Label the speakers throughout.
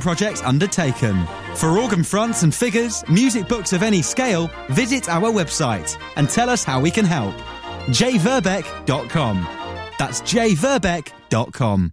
Speaker 1: projects undertaken. For organ fronts and figures, music books of any scale, visit our website and tell us how we can help. jverbeck.com. That's jverbeck.com.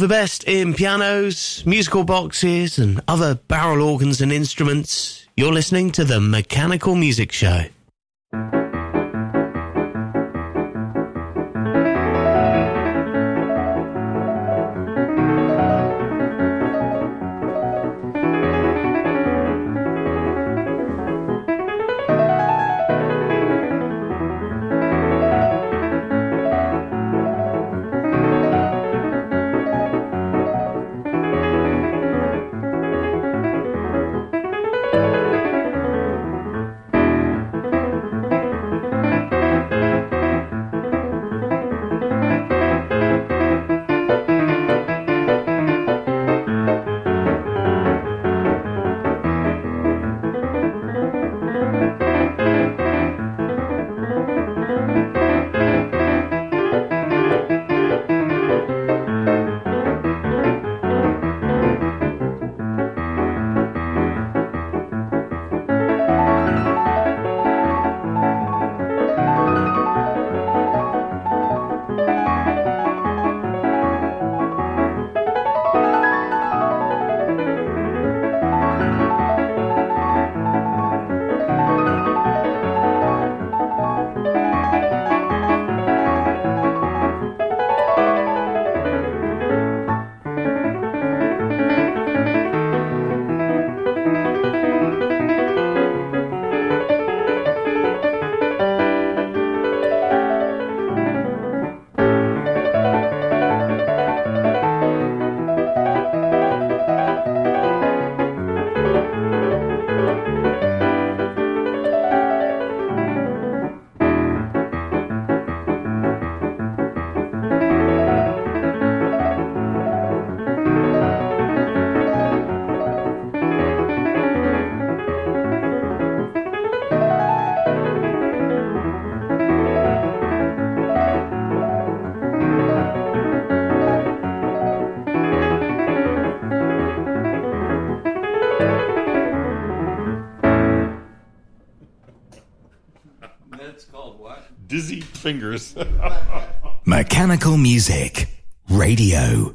Speaker 2: The best in pianos, musical boxes, and other barrel organs and instruments, you're listening to the Mechanical Music Show.
Speaker 3: Fingers.
Speaker 4: Mechanical Music Radio.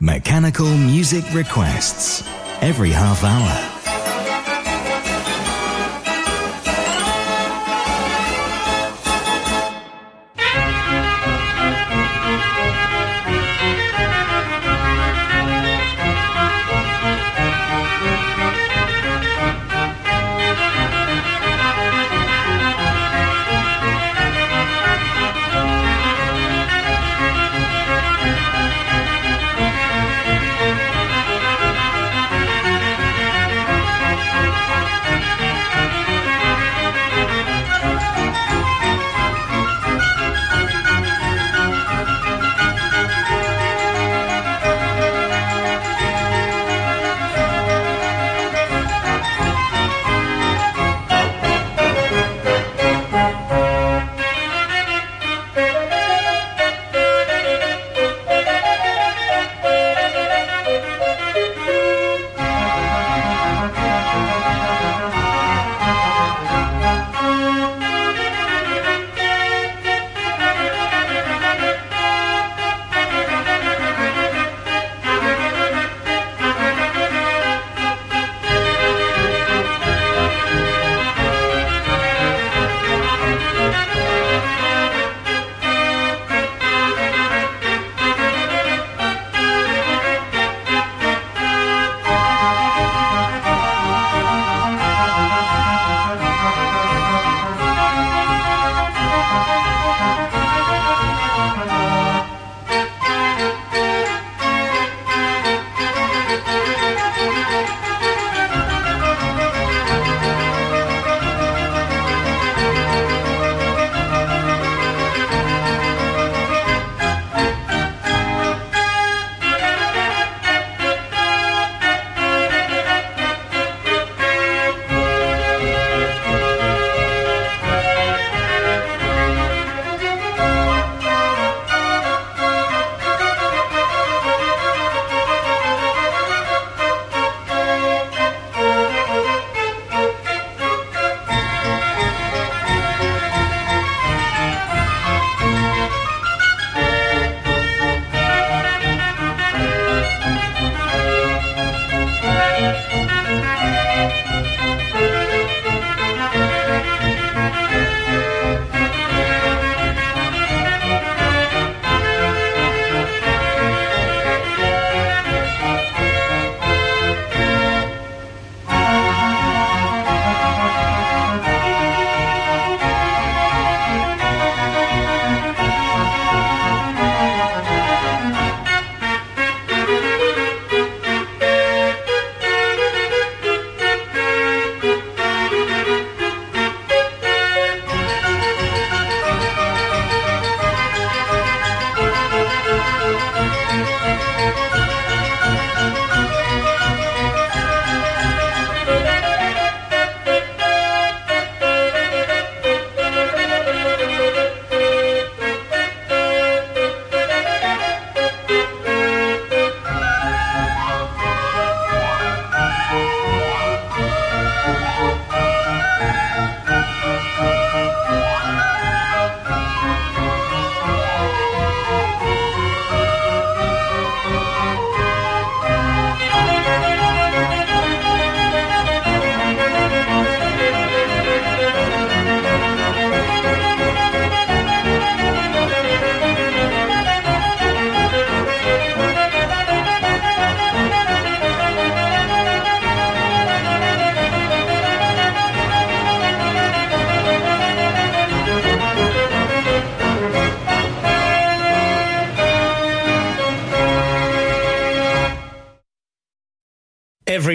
Speaker 4: Mechanical music requests every half hour.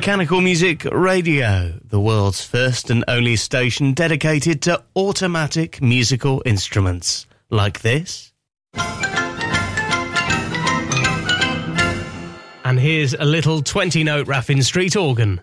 Speaker 2: Mechanical Music Radio, the world's first and only station dedicated to automatic musical instruments like this. And here's a little 20 note Raffin Street organ.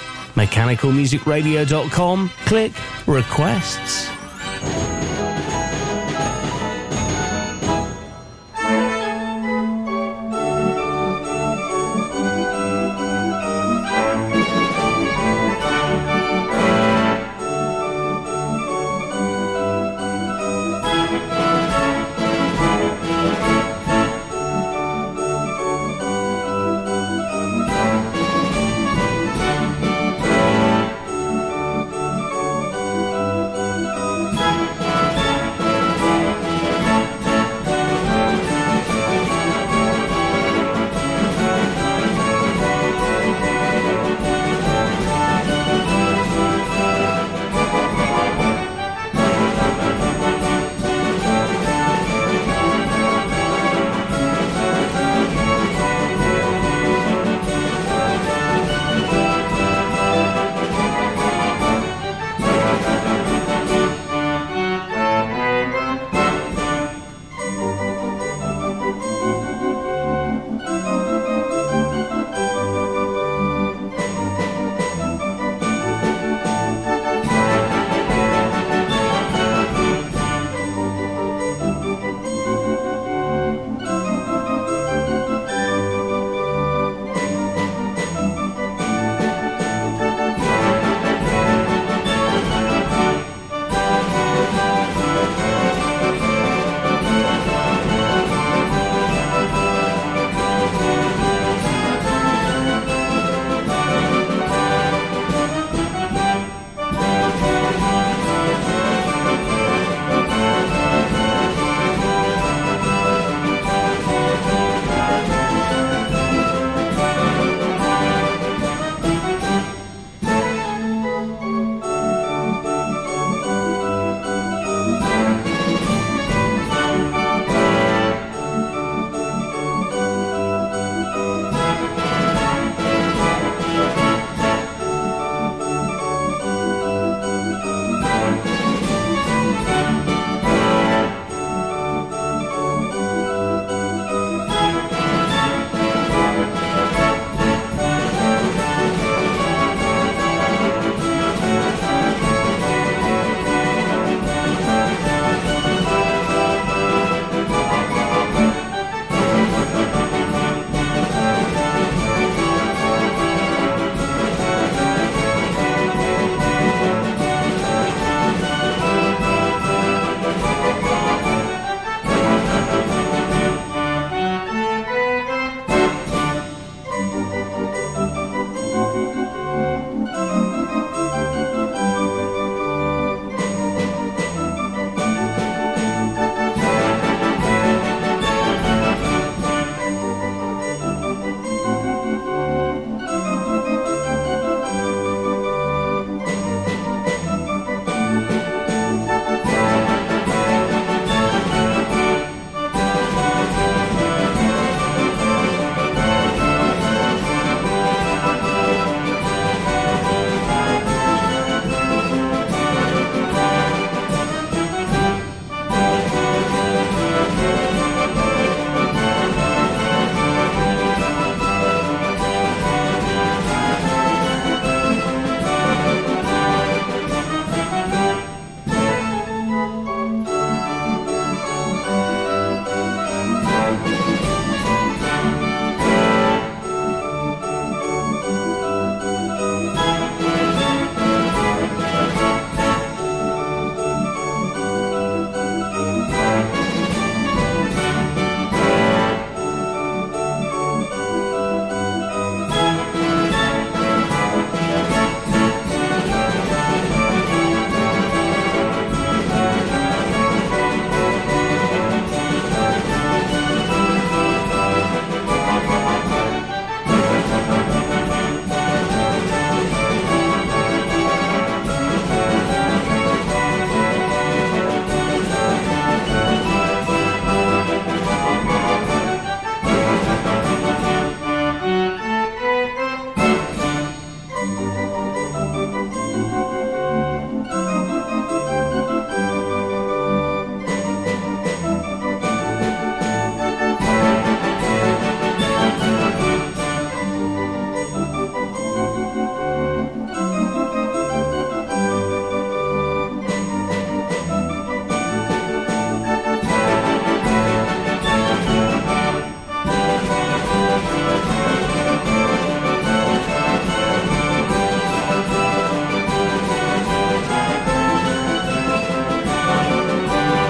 Speaker 2: mechanicalmusicradio.com, click requests.